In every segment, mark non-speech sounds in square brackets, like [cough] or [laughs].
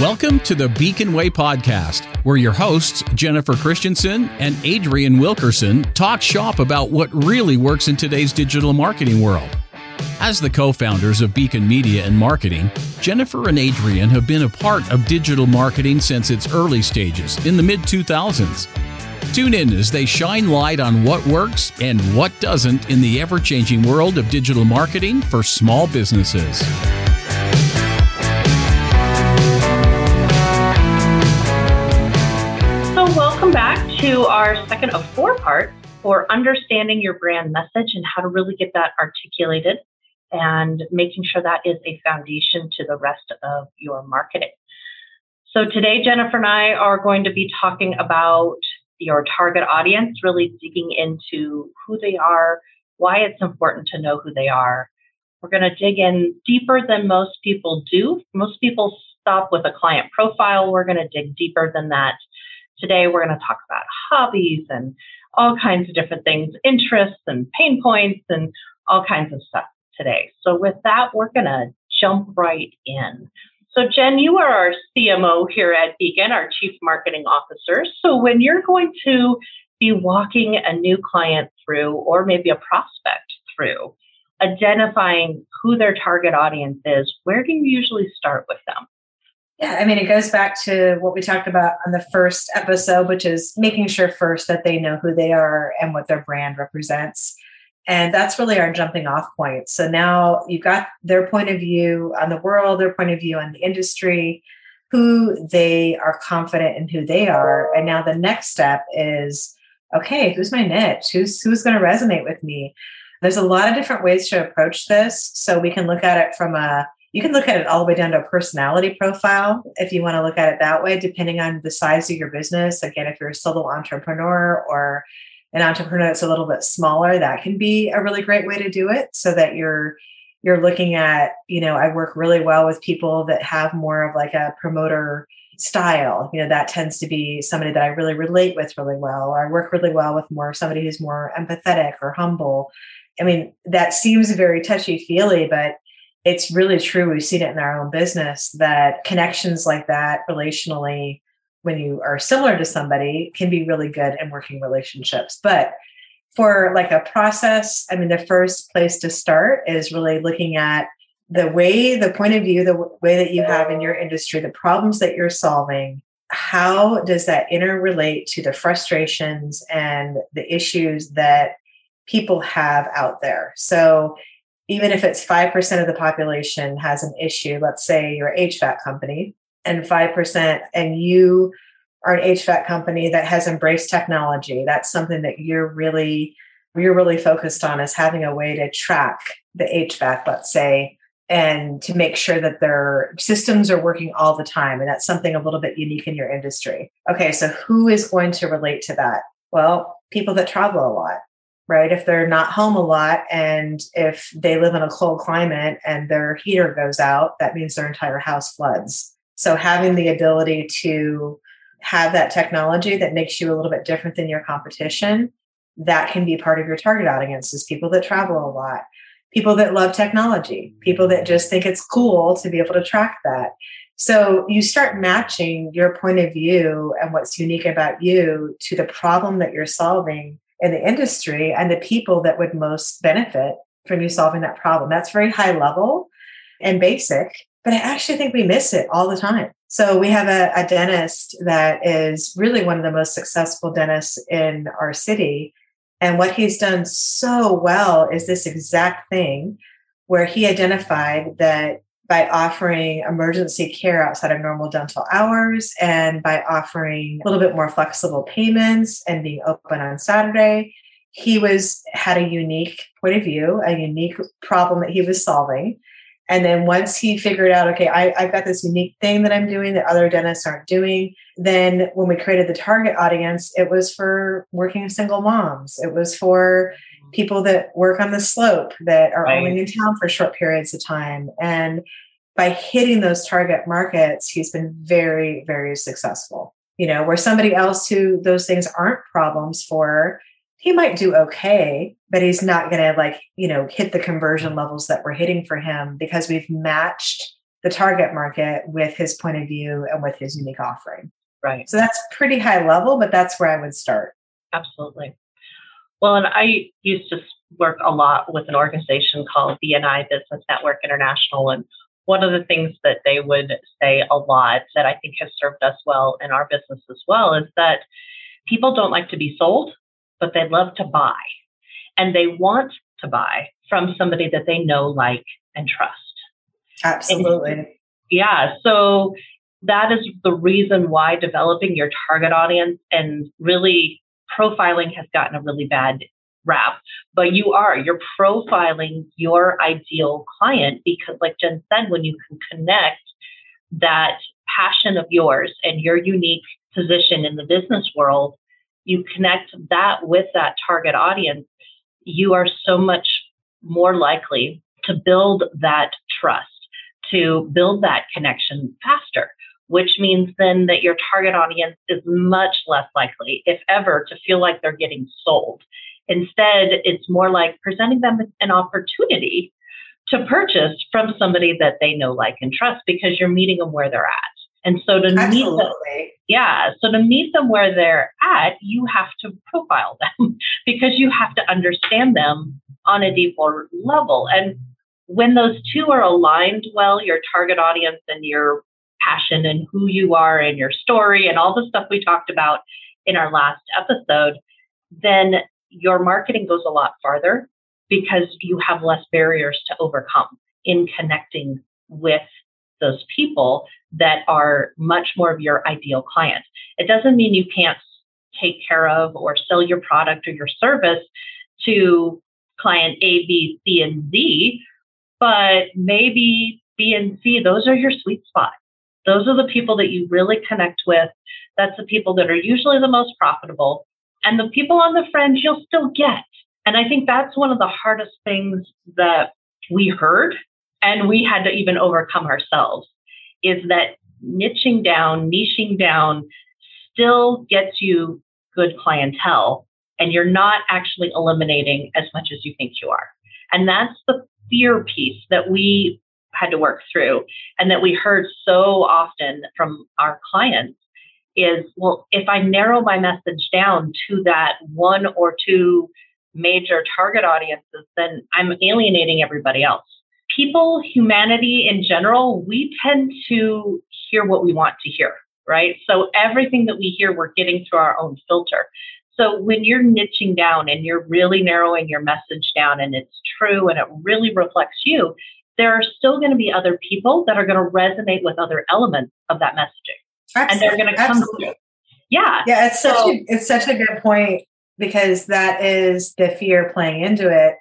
Welcome to the Beacon Way podcast, where your hosts, Jennifer Christensen and Adrienne Wilkerson, talk shop about what really works in today's digital marketing world. As the co founders of Beacon Media and Marketing, Jennifer and Adrienne have been a part of digital marketing since its early stages in the mid 2000s. Tune in as they shine light on what works and what doesn't in the ever changing world of digital marketing for small businesses. To our second of four parts for understanding your brand message and how to really get that articulated and making sure that is a foundation to the rest of your marketing. So today, Jennifer and I are going to be talking about your target audience, really digging into who they are, why it's important to know who they are. We're going to dig in deeper than most people do. Most people stop with a client profile. We're going to dig deeper than that Today, we're going to talk about hobbies and all kinds of different things, interests and pain points and all kinds of stuff today. So, with that, we're going to jump right in. So, Jen, you are our CMO here at Beacon, our Chief Marketing Officer. So, when you're going to be walking a new client through, or maybe a prospect through, identifying who their target audience is, where do you usually start with them? Yeah, I mean, it goes back to what we talked about on the first episode, which is making sure first that they know who they are and what their brand represents. And that's really our jumping off point. So now you've got their point of view on the world, their point of view on the industry, who they are confident in who they are. And now the next step is okay, who's my niche? Who's who's going to resonate with me? There's a lot of different ways to approach this. So we can look at it from a you can look at it all the way down to a personality profile if you want to look at it that way, depending on the size of your business. Again, if you're a solo entrepreneur or an entrepreneur that's a little bit smaller, that can be a really great way to do it so that you're you're looking at, you know, I work really well with people that have more of like a promoter style. You know, that tends to be somebody that I really relate with really well, or I work really well with more somebody who's more empathetic or humble. I mean, that seems very touchy feely, but it's really true. We've seen it in our own business that connections like that relationally, when you are similar to somebody, can be really good in working relationships. But for like a process, I mean, the first place to start is really looking at the way, the point of view, the way that you have in your industry, the problems that you're solving. How does that interrelate to the frustrations and the issues that people have out there? So even if it's 5% of the population has an issue, let's say you're HVAC company and 5% and you are an HVAC company that has embraced technology, that's something that you're really you're really focused on is having a way to track the HVAC, let's say, and to make sure that their systems are working all the time. And that's something a little bit unique in your industry. Okay, so who is going to relate to that? Well, people that travel a lot right? If they're not home a lot and if they live in a cold climate and their heater goes out, that means their entire house floods. So having the ability to have that technology that makes you a little bit different than your competition, that can be part of your target audience is people that travel a lot, people that love technology, people that just think it's cool to be able to track that. So you start matching your point of view and what's unique about you to the problem that you're solving in the industry and the people that would most benefit from you solving that problem. That's very high level and basic, but I actually think we miss it all the time. So we have a, a dentist that is really one of the most successful dentists in our city. And what he's done so well is this exact thing where he identified that by offering emergency care outside of normal dental hours and by offering a little bit more flexible payments and being open on Saturday. He was had a unique point of view, a unique problem that he was solving. And then once he figured out, okay, I, have got this unique thing that I'm doing that other dentists aren't doing. Then when we created the target audience, it was for working single moms. It was for people that work on the slope that are right. only in town for short periods of time. And by hitting those target markets, he's been very, very successful. You know, where somebody else who those things aren't problems for, he might do okay, but he's not going to like, you know, hit the conversion levels that we're hitting for him because we've matched the target market with his point of view and with his unique offering. Right. So that's pretty high level, but that's where I would start. Absolutely. Well, and I used to work a lot with an organization called BNI Business Network International. And one of the things that they would say a lot that I think has served us well in our business as well is that people don't like to be sold, but they love to buy. And they want to buy from somebody that they know, like, and trust. Absolutely. And, yeah. So that is the reason why developing your target audience and really profiling has gotten a really bad rap. But you are, you're profiling your ideal client because, like Jen said, when you can connect that passion of yours and your unique position in the business world, you connect that with that target audience, you are so much more likely to build that trust, to build that connection faster which means then that your target audience is much less likely, if ever, to feel like they're getting sold. Instead, it's more like presenting them an opportunity to purchase from somebody that they know, like, and trust because you're meeting them where they're at. And so to Absolutely. meet them, yeah, so to meet them where they're at, you have to profile [laughs] them because you have to understand them on a deeper level. And when those two are aligned well, your target audience and your passion and who you are and your story and all the stuff we talked about in our last episode, then your marketing goes a lot farther because you have less barriers to overcome in connecting with those people that are much more of your ideal client. It doesn't mean you can't take care of or sell your product or your service to client A, B, C, and Z, but maybe B and C, those are your sweet spots. Those are the people that you really connect with. That's the people that are usually the most profitable. And the people on the fringe you'll still get. And I think that's one of the hardest things that we heard and we had to even overcome ourselves is that niching down, niching down still gets you good clientele and you're not actually eliminating as much as you think you are. And that's the fear piece that we had to work through and that we heard so often from our clients is well if i narrow my message down to that one or two major target audiences then i'm alienating everybody else. People humanity in general we tend to hear what we want to hear right? So everything that we hear we're getting through our own filter. So when you're niching down and you're really narrowing your message down and it's true and it really reflects you there are still going to be other people that are going to resonate with other elements of that messaging. Absolutely. And they're going to come through. Yeah. Yeah, it's so, such a, it's such a good point because that is the fear playing into it.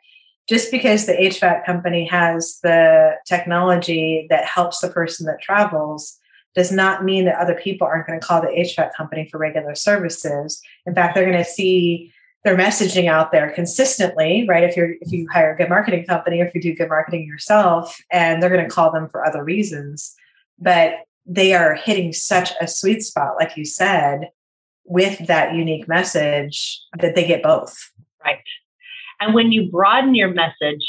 Just because the HVAC company has the technology that helps the person that travels does not mean that other people aren't going to call the HVAC company for regular services. In fact, they're going to see their messaging out there consistently, right? If you're if you hire a good marketing company if you do good marketing yourself, and they're going to call them for other reasons, but they are hitting such a sweet spot, like you said, with that unique message that they get both. Right. And when you broaden your message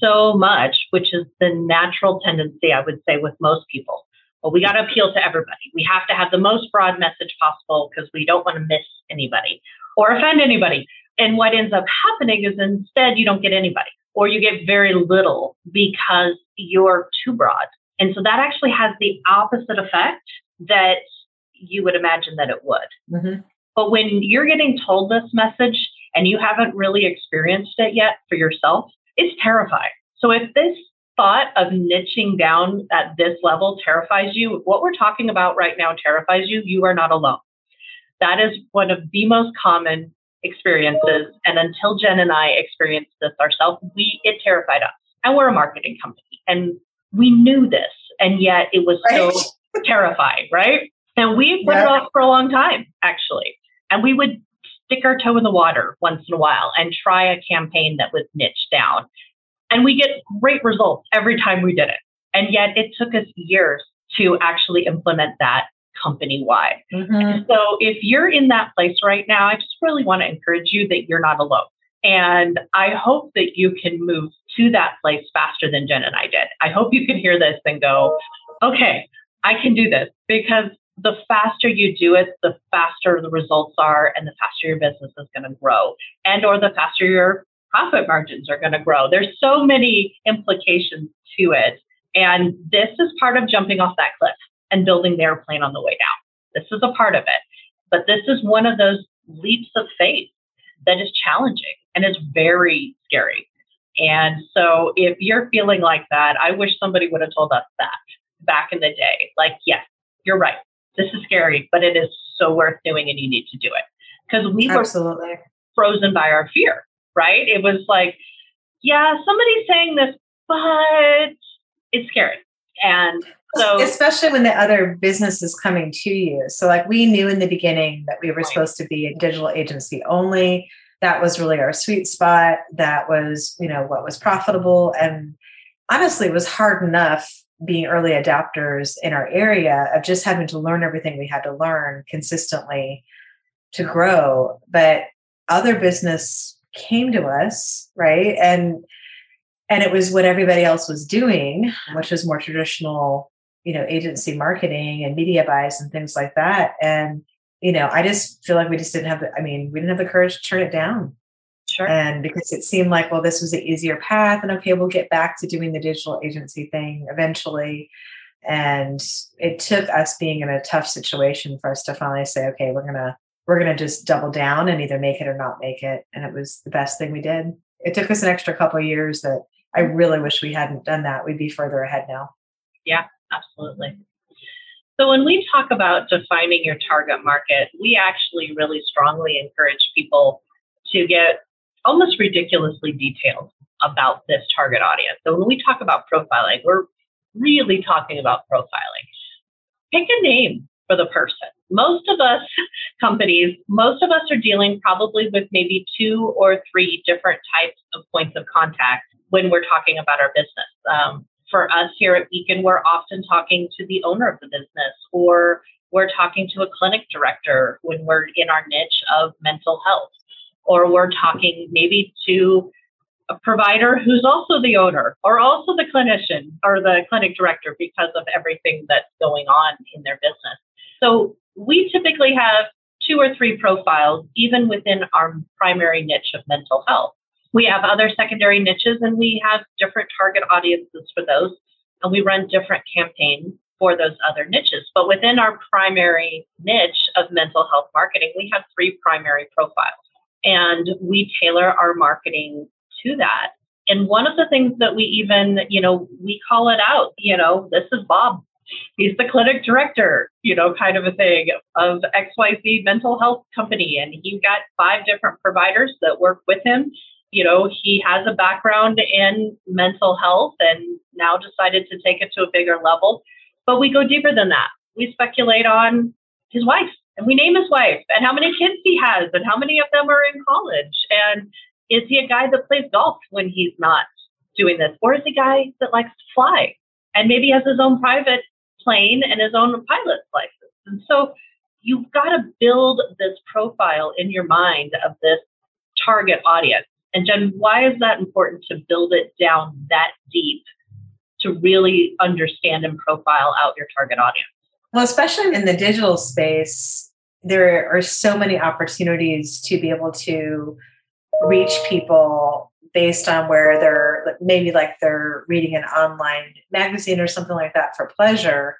so much, which is the natural tendency, I would say, with most people, well, we got to appeal to everybody. We have to have the most broad message possible because we don't want to miss anybody or offend anybody. And what ends up happening is instead you don't get anybody or you get very little because you're too broad. And so that actually has the opposite effect that you would imagine that it would. Mm-hmm. But when you're getting told this message and you haven't really experienced it yet for yourself, it's terrifying. So if this thought of niching down at this level terrifies you, what we're talking about right now terrifies you, you are not alone. That is one of the most common experiences. And until Jen and I experienced this ourselves, we it terrified us. And we're a marketing company. And we knew this, and yet it was right. so [laughs] terrifying, right? And we put yeah. it off for a long time, actually. And we would stick our toe in the water once in a while and try a campaign that was niche down. And we get great results every time we did it. And yet it took us years to actually implement that company wide. Mm-hmm. So if you're in that place right now, I just really want to encourage you that you're not alone. And I hope that you can move to that place faster than Jen and I did. I hope you can hear this and go, okay, I can do this because the faster you do it, the faster the results are and the faster your business is going to grow and or the faster your profit margins are going to grow. There's so many implications to it. And this is part of jumping off that cliff and building the airplane on the way down. This is a part of it. But this is one of those leaps of faith that is challenging and is very scary. And so if you're feeling like that, I wish somebody would have told us that back in the day. Like, yes, you're right. This is scary, but it is so worth doing and you need to do it. Because we Absolutely. were frozen by our fear, right? It was like, yeah, somebody's saying this, but it's scary. And so especially when the other business is coming to you. So like we knew in the beginning that we were right. supposed to be a digital agency only. That was really our sweet spot. That was, you know, what was profitable. And honestly, it was hard enough being early adopters in our area of just having to learn everything we had to learn consistently to grow. But other business came to us, right? And and it was what everybody else was doing, which was more traditional, you know, agency marketing and media buys and things like that. And you know, I just feel like we just didn't have the, I mean, we didn't have the courage to turn it down. Sure. And because it seemed like, well, this was the easier path, and okay, we'll get back to doing the digital agency thing eventually. And it took us being in a tough situation for us to finally say, okay, we're gonna we're gonna just double down and either make it or not make it. And it was the best thing we did. It took us an extra couple of years that I really wish we hadn't done that. We'd be further ahead now. Yeah, absolutely. So, when we talk about defining your target market, we actually really strongly encourage people to get almost ridiculously detailed about this target audience. So, when we talk about profiling, we're really talking about profiling. Pick a name for the person. Most of us companies, most of us are dealing probably with maybe two or three different types of points of contact when we're talking about our business. Um, for us here at Beacon, we're often talking to the owner of the business or we're talking to a clinic director when we're in our niche of mental health, or we're talking maybe to a provider who's also the owner or also the clinician or the clinic director because of everything that's going on in their business. So we typically have two or three profiles, even within our primary niche of mental health. We have other secondary niches and we have different target audiences for those. And we run different campaigns for those other niches. But within our primary niche of mental health marketing, we have three primary profiles. And we tailor our marketing to that. And one of the things that we even, you know, we call it out, you know, this is Bob. He's the clinic director, you know, kind of a thing of XYZ mental health company. And he's got five different providers that work with him you know, he has a background in mental health and now decided to take it to a bigger level. But we go deeper than that. We speculate on his wife and we name his wife and how many kids he has and how many of them are in college. And is he a guy that plays golf when he's not doing this? Or is he a guy that likes to fly and maybe has his own private plane and his own pilot's license? And so you've got to build this profile in your mind of this target audience. And Jen, why is that important to build it down that deep to really understand and profile out your target audience? Well, especially in the digital space, there are so many opportunities to be able to reach people based on where they're maybe like they're reading an online magazine or something like that for pleasure.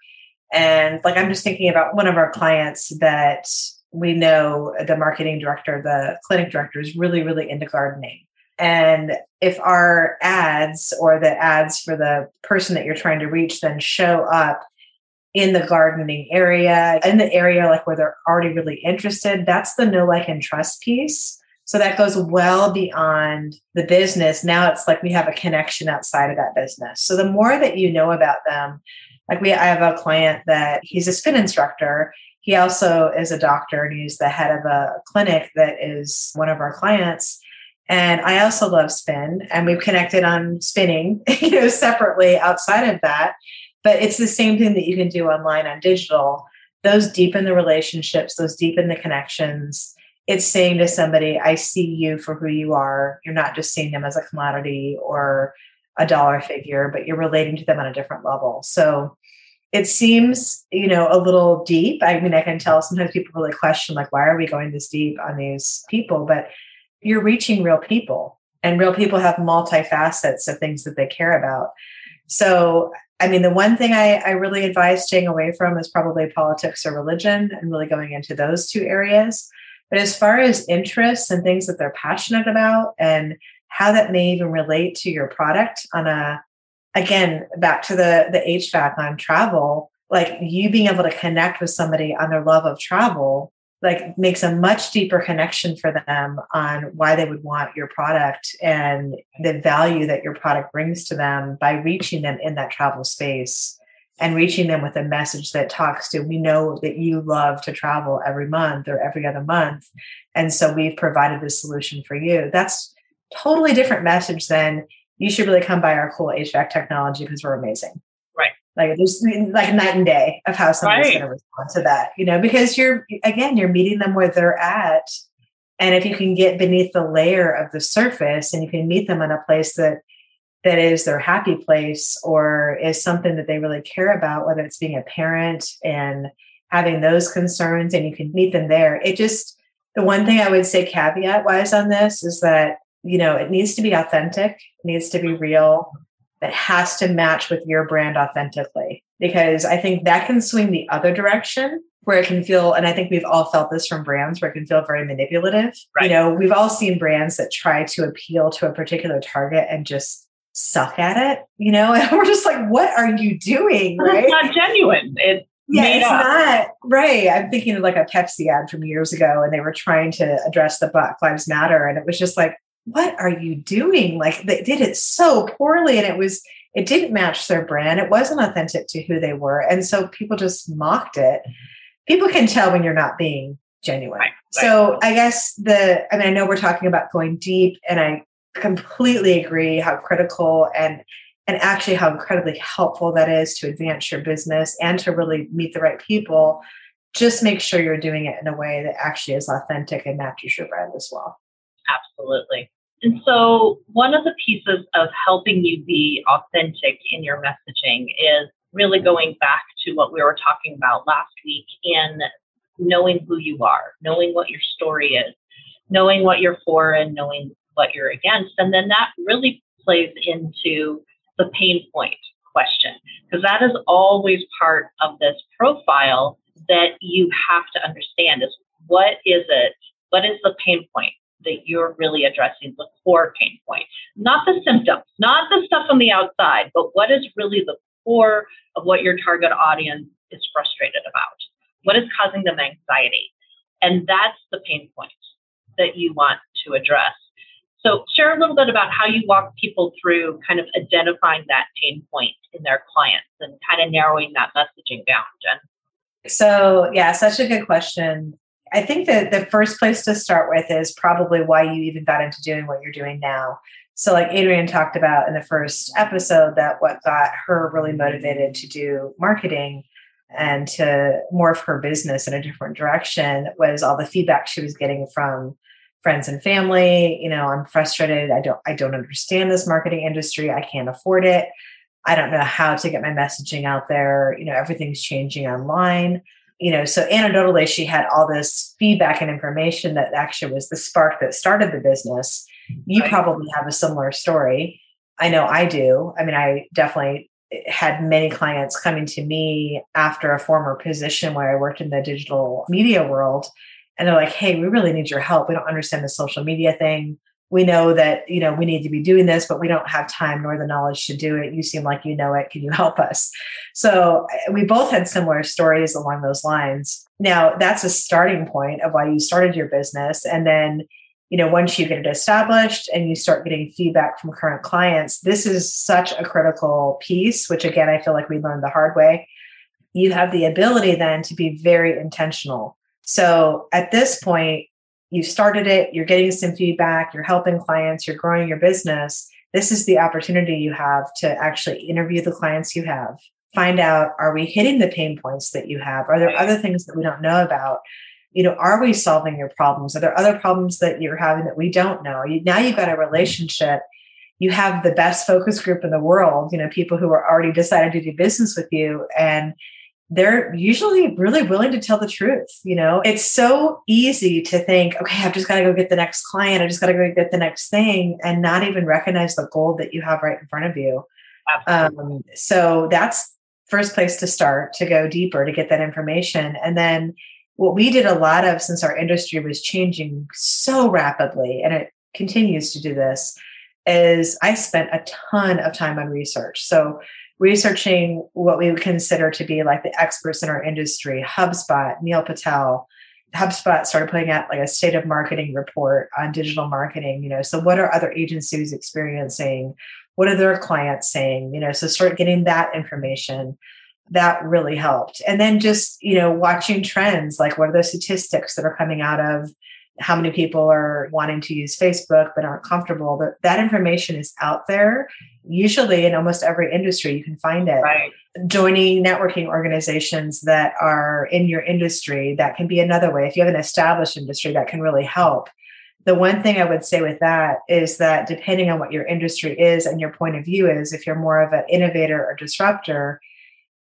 And like I'm just thinking about one of our clients that we know the marketing director, the clinic director is really, really into gardening. And if our ads or the ads for the person that you're trying to reach then show up in the gardening area, in the area like where they're already really interested, that's the know, like, and trust piece. So that goes well beyond the business. Now it's like we have a connection outside of that business. So the more that you know about them, like we, I have a client that he's a spin instructor. He also is a doctor and he's the head of a clinic that is one of our clients and I also love spin, and we've connected on spinning, [laughs] you know, separately outside of that. But it's the same thing that you can do online on digital. Those deepen the relationships, those deepen the connections. It's saying to somebody, I see you for who you are. You're not just seeing them as a commodity or a dollar figure, but you're relating to them on a different level. So it seems, you know, a little deep. I mean, I can tell sometimes people really question, like, why are we going this deep on these people? But you're reaching real people, and real people have multifacets of things that they care about. So, I mean, the one thing I, I really advise staying away from is probably politics or religion and really going into those two areas. But as far as interests and things that they're passionate about and how that may even relate to your product on a again back to the the HVAC on travel, like you being able to connect with somebody on their love of travel like makes a much deeper connection for them on why they would want your product and the value that your product brings to them by reaching them in that travel space and reaching them with a message that talks to we know that you love to travel every month or every other month and so we've provided this solution for you. That's totally different message than you should really come by our cool hvac technology because we're amazing. Right. Like there's like night and day of how somebody's right. going to respond to that you know because you're again you're meeting them where they're at and if you can get beneath the layer of the surface and you can meet them in a place that that is their happy place or is something that they really care about, whether it's being a parent and having those concerns, and you can meet them there. It just, the one thing I would say caveat wise on this is that, you know, it needs to be authentic, it needs to be real, it has to match with your brand authentically. Because I think that can swing the other direction where it can feel, and I think we've all felt this from brands where it can feel very manipulative. Right. You know, we've all seen brands that try to appeal to a particular target and just suck at it, you know? [laughs] And we're just like, what are you doing? Right? It's not genuine. It's yeah, it's up. not right. I'm thinking of like a Pepsi ad from years ago, and they were trying to address the Black Lives Matter, and it was just like, what are you doing? Like they did it so poorly, and it was it didn't match their brand. It wasn't authentic to who they were, and so people just mocked it. People can tell when you're not being genuine. Right, right. So I guess the I mean I know we're talking about going deep, and I completely agree how critical and and actually how incredibly helpful that is to advance your business and to really meet the right people. Just make sure you're doing it in a way that actually is authentic and matches your brand as well. Absolutely. And so one of the pieces of helping you be authentic in your messaging is really going back to what we were talking about last week in knowing who you are knowing what your story is knowing what you're for and knowing what you're against. And then that really plays into the pain point question, because that is always part of this profile that you have to understand is what is it? What is the pain point that you're really addressing, the core pain point? Not the symptoms, not the stuff on the outside, but what is really the core of what your target audience is frustrated about? What is causing them anxiety? And that's the pain point that you want to address. So, share a little bit about how you walk people through kind of identifying that pain point in their clients and kind of narrowing that messaging down, Jen. So, yeah, such a good question. I think that the first place to start with is probably why you even got into doing what you're doing now. So, like Adrienne talked about in the first episode, that what got her really motivated to do marketing and to morph her business in a different direction was all the feedback she was getting from friends and family you know i'm frustrated. I don't i don't understand this marketing industry. I can't afford it. I don't know how to get my messaging out there. You know everything's changing online. You know so anecdotally she had all this feedback and information that actually was the spark that started the business. You right. probably have a similar story. I know i do. I mean i definitely had many clients coming to me after a former position where i worked in the digital media world and they're like, hey, we really need your help. We don't understand the social media thing. We know that, you know, we need to be doing this, but we don't have time nor the knowledge to do it. You seem like you know it. Can you help us? So eh, we both had similar stories along those lines. Now, that's a starting point of why you started your business. And then, you know, once you get it established and you start getting feedback from current clients, this is such a critical piece, which again, I feel like we learned the hard way. You have the ability then to be very intentional so at this point, you started it, you're getting some feedback, you're helping clients, you're growing your business. This is the opportunity you have to actually interview the clients you have, find out are we hitting the pain points that you have? Are there other things that we don't know about? you know, are we solving your problems? Are there other problems that you're having that we don't know? You, now you've got a relationship. You have the best focus group in the world, you know, people who are already decided to do business with you. And they're usually really willing to tell the truth. You know, it's so easy to think, okay, I've just got to go get the next client. I just got to go get the next thing and not even recognize the goal that you have right in front of you. Um, so that's first place to start to go deeper to get that information. And then what we did a lot of since our industry was changing so rapidly, and it continues to do this, is I spent a ton of time on research. So researching what we would consider to be like the experts in our industry, HubSpot, Neil Patel. HubSpot started putting out like a state of marketing report on digital marketing. You know, so what are other agencies experiencing? What are their clients saying? You know, so start getting that information. That really helped. And then just, you know, watching trends, like what are the statistics that are coming out of how many people are wanting to use Facebook but aren't comfortable. That that information is out there. Usually in almost every industry you can find it. Right. Joining networking organizations that are in your industry, that can be another way. If you have an established industry, that can really help. The one thing I would say with that is that depending on what your industry is and your point of view is, if you're more of an innovator or disruptor,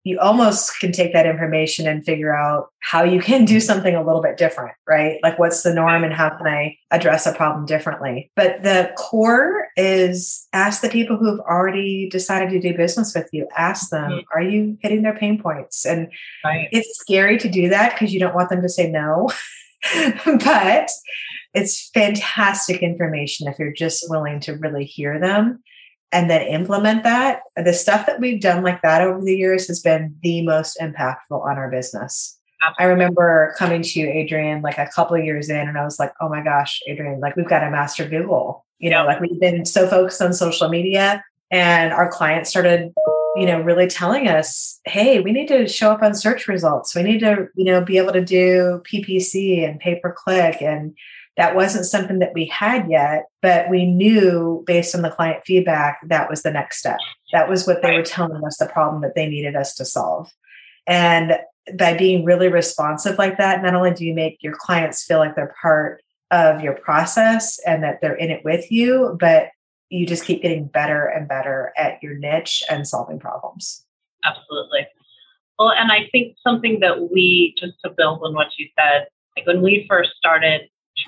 you almost can take that information and figure out how you can do something a little bit different, right? Like what's the norm and how can I address a problem differently? But the core is ask the people who've already decided to do business with you, ask them, mm-hmm. are you hitting their pain points? And right. it's scary to do that because you don't want them to say no. [laughs] but it's fantastic information if you're just willing to really hear them and then implement that. The stuff that we've done like that over the years has been the most impactful on our business. I remember coming to you, Adrienne, like a couple of years in, and I was like, oh my gosh, Adrienne, like we've got to master Google. You know, like we've been so focused on social media, and our clients started, you know, really telling us, hey, we need to show up on search results. We need to, you know, be able to do PPC and pay per click and that wasn't something that we had yet, but we knew based on the client feedback that was the next step. That was what they were telling us the problem that they needed us to solve. And by being really responsive like that, not only do you make your clients feel like they're part of your process and that they're in it with you, but you just keep getting better and better at your niche and solving problems. Absolutely. Well, and I think something that we, just to build on what you said, like when we first started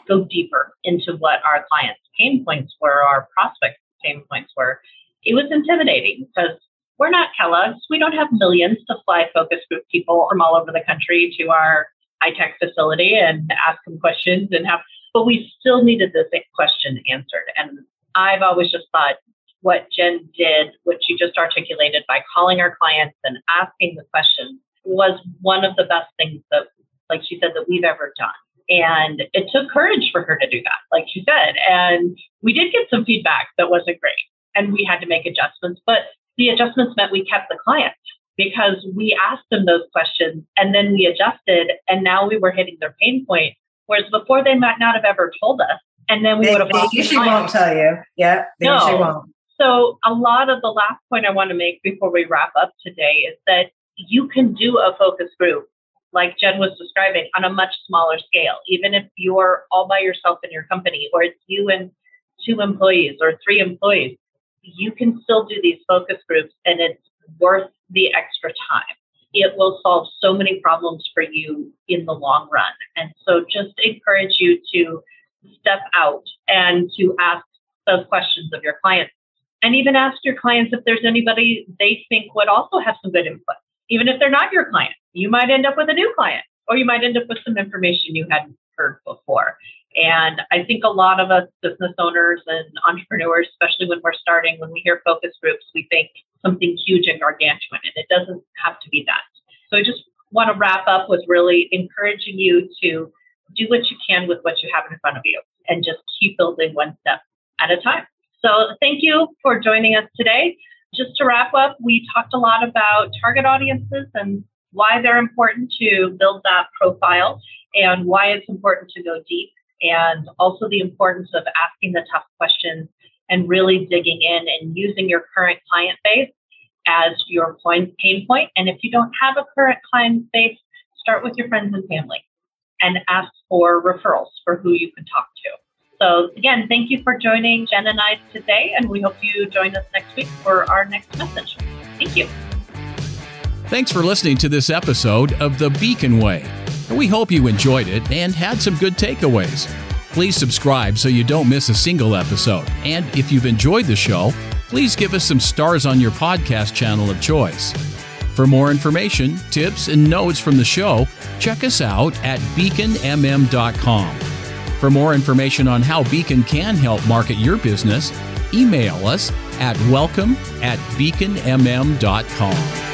go deeper into what our clients' pain points were, our prospects' pain points were, it was intimidating because we're not Kellogg's. We don't have millions to fly focus group people from all over the country to our high tech facility and ask them questions and have, but we still needed this question answered. And I've always just thought what Jen did, what she just articulated by calling our clients and asking the questions was one of the best things that, like she said, that we've ever done. And it took courage for her to do that, like she said. And we did get some feedback that wasn't great. And we had to make adjustments. But the adjustments meant we kept the client because we asked them those questions and then we adjusted. And now we were hitting their pain point. Whereas before they might not have ever told us. And then we would have they usually won't tell you. Yeah. They no. usually won't. So a lot of the last point I want to make before we wrap up today is that you can do a focus group like Jen was describing, on a much smaller scale. Even if you're all by yourself in your company, or it's you and two employees or three employees, you can still do these focus groups and it's worth the extra time. It will solve so many problems for you in the long run. And so just encourage you to step out and to ask those questions of your clients. And even ask your clients if there's anybody they think would also have some good input, even if they're not your client you might end up with a new client or you might end up with some information you hadn't heard before. And I think a lot of us business owners and entrepreneurs, especially when we're starting, when we hear focus groups, we think something huge and gargantuan, and it doesn't have to be that. So I just want to wrap up with really encouraging you to do what you can with what you have in front of you and just keep building one step at a time. So thank you for joining us today. Just to wrap up, we talked a lot about target audiences and why they're important to build that profile and why it's important to go deep and also the importance of asking the tough questions and really digging in and using your current client base as your pain point. And if you don't have a current client base, start with your friends and family and ask for referrals for who you can talk to. So, again, thank you for joining Jen and I today, and we hope you join us next week for our next message. Thank you. Thanks for listening to this episode of The Beacon Way. We hope you enjoyed it and had some good takeaways. Please subscribe so you don't miss a single episode. And if you've enjoyed the show, please give us some stars on your podcast channel of choice. For more information, tips, and notes from the show, check us out at beaconmm.com. For more information on how Beacon can help market your business, email us at welcome at beaconmm.com.